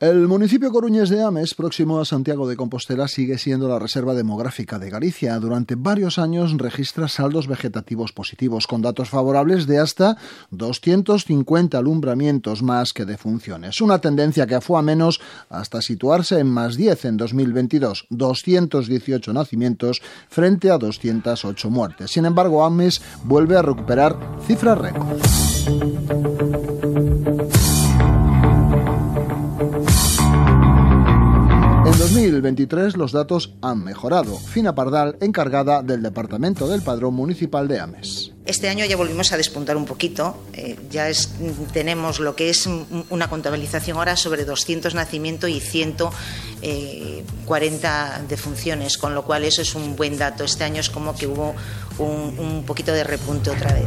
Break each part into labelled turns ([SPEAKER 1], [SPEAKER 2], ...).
[SPEAKER 1] El municipio coruñés de Ames, próximo a Santiago de Compostela, sigue siendo la reserva demográfica de Galicia. Durante varios años registra saldos vegetativos positivos, con datos favorables de hasta 250 alumbramientos más que defunciones. Una tendencia que fue a menos hasta situarse en más 10 en 2022, 218 nacimientos frente a 208 muertes. Sin embargo, Ames vuelve a recuperar cifras récord. 2023 los datos han mejorado. Fina Pardal, encargada del Departamento del Padrón Municipal de Ames.
[SPEAKER 2] Este año ya volvimos a despuntar un poquito. Eh, ya tenemos lo que es una contabilización ahora sobre 200 nacimientos y 140 defunciones, con lo cual eso es un buen dato. Este año es como que hubo un poquito de repunte otra vez.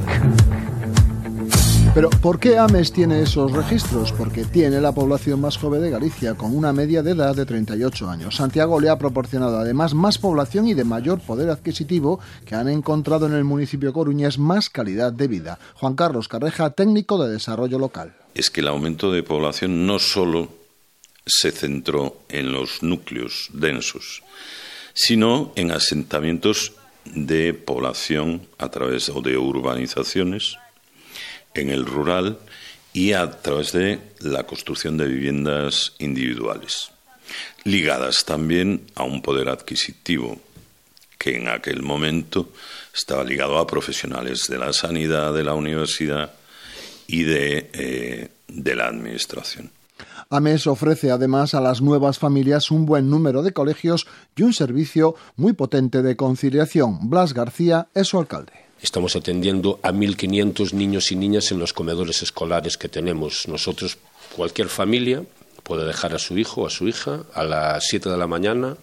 [SPEAKER 1] Pero ¿por qué Ames tiene esos registros? Porque tiene la población más joven de Galicia, con una media de edad de 38 años. Santiago le ha proporcionado además más población y de mayor poder adquisitivo que han encontrado en el municipio coruñés más calidad de vida. Juan Carlos Carreja, técnico de desarrollo local.
[SPEAKER 3] Es que el aumento de población no solo se centró en los núcleos densos, sino en asentamientos de población a través de urbanizaciones en el rural y a través de la construcción de viviendas individuales, ligadas también a un poder adquisitivo que en aquel momento estaba ligado a profesionales de la sanidad, de la universidad y de, eh, de la administración.
[SPEAKER 1] AMES ofrece además a las nuevas familias un buen número de colegios y un servicio muy potente de conciliación. Blas García es su alcalde.
[SPEAKER 4] Estamos atendiendo a 1.500 niños y niñas en los comedores escolares que tenemos. Nosotros, cualquier familia puede dejar a su hijo o a su hija a las 7 de la mañana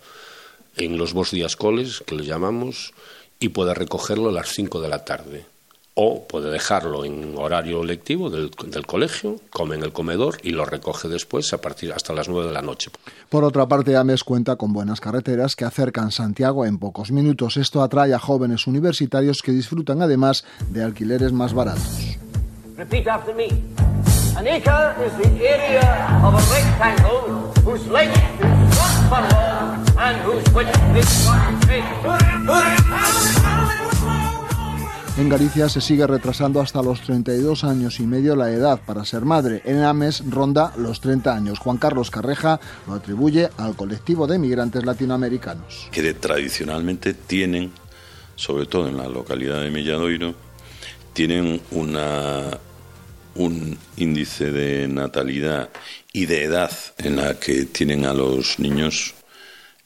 [SPEAKER 4] en los bos días coles, que le llamamos, y puede recogerlo a las 5 de la tarde o puede dejarlo en horario lectivo del, colegio, come en el comedor y lo recoge después a partir hasta las nueve de la noche.
[SPEAKER 1] Por otra parte, Ames cuenta con buenas carreteras que acercan Santiago en pocos minutos. Esto atrae a jóvenes universitarios que disfrutan además de alquileres más baratos. En Galicia se sigue retrasando hasta los 32 años y medio la edad para ser madre. En Ames ronda los 30 años. Juan Carlos Carreja lo atribuye al colectivo de migrantes latinoamericanos.
[SPEAKER 3] Que tradicionalmente tienen, sobre todo en la localidad de Milladoiro, tienen un índice de natalidad y de edad en la que tienen a los niños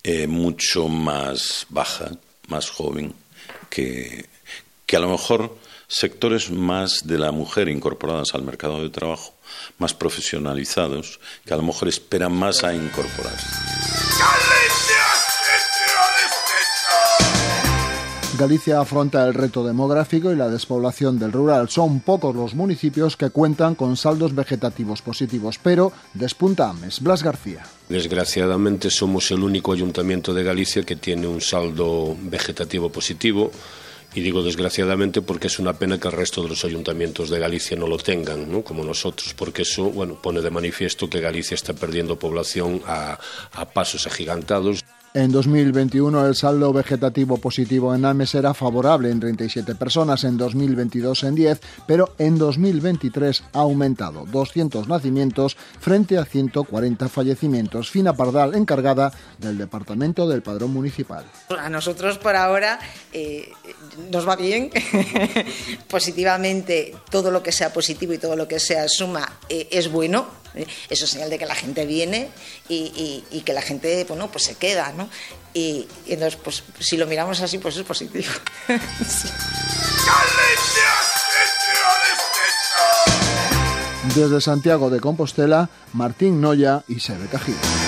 [SPEAKER 3] eh, mucho más baja, más joven que que a lo mejor sectores más de la mujer incorporadas al mercado de trabajo, más profesionalizados, que a lo mejor esperan más a incorporarse.
[SPEAKER 1] Galicia afronta el reto demográfico y la despoblación del rural. Son pocos los municipios que cuentan con saldos vegetativos positivos, pero despunta Ames. Blas García.
[SPEAKER 4] Desgraciadamente somos el único ayuntamiento de Galicia que tiene un saldo vegetativo positivo y digo desgraciadamente porque es una pena que el resto de los ayuntamientos de Galicia no lo tengan, ¿no? como nosotros, porque eso bueno, pone de manifiesto que Galicia está perdiendo población a, a pasos agigantados.
[SPEAKER 1] En 2021 el saldo vegetativo positivo en Ames era favorable en 37 personas, en 2022 en 10, pero en 2023 ha aumentado 200 nacimientos frente a 140 fallecimientos. Fina Pardal, encargada del Departamento del Padrón Municipal.
[SPEAKER 2] A nosotros por ahora eh, nos va bien, positivamente todo lo que sea positivo y todo lo que sea suma eh, es bueno ¿eh? Eso es señal de que la gente viene y, que la gente bueno, pues se queda. ¿no? Y, entonces, pues, si lo miramos así, pues es positivo.
[SPEAKER 1] Desde Santiago de Compostela, Martín Noya y Sebe Cajido.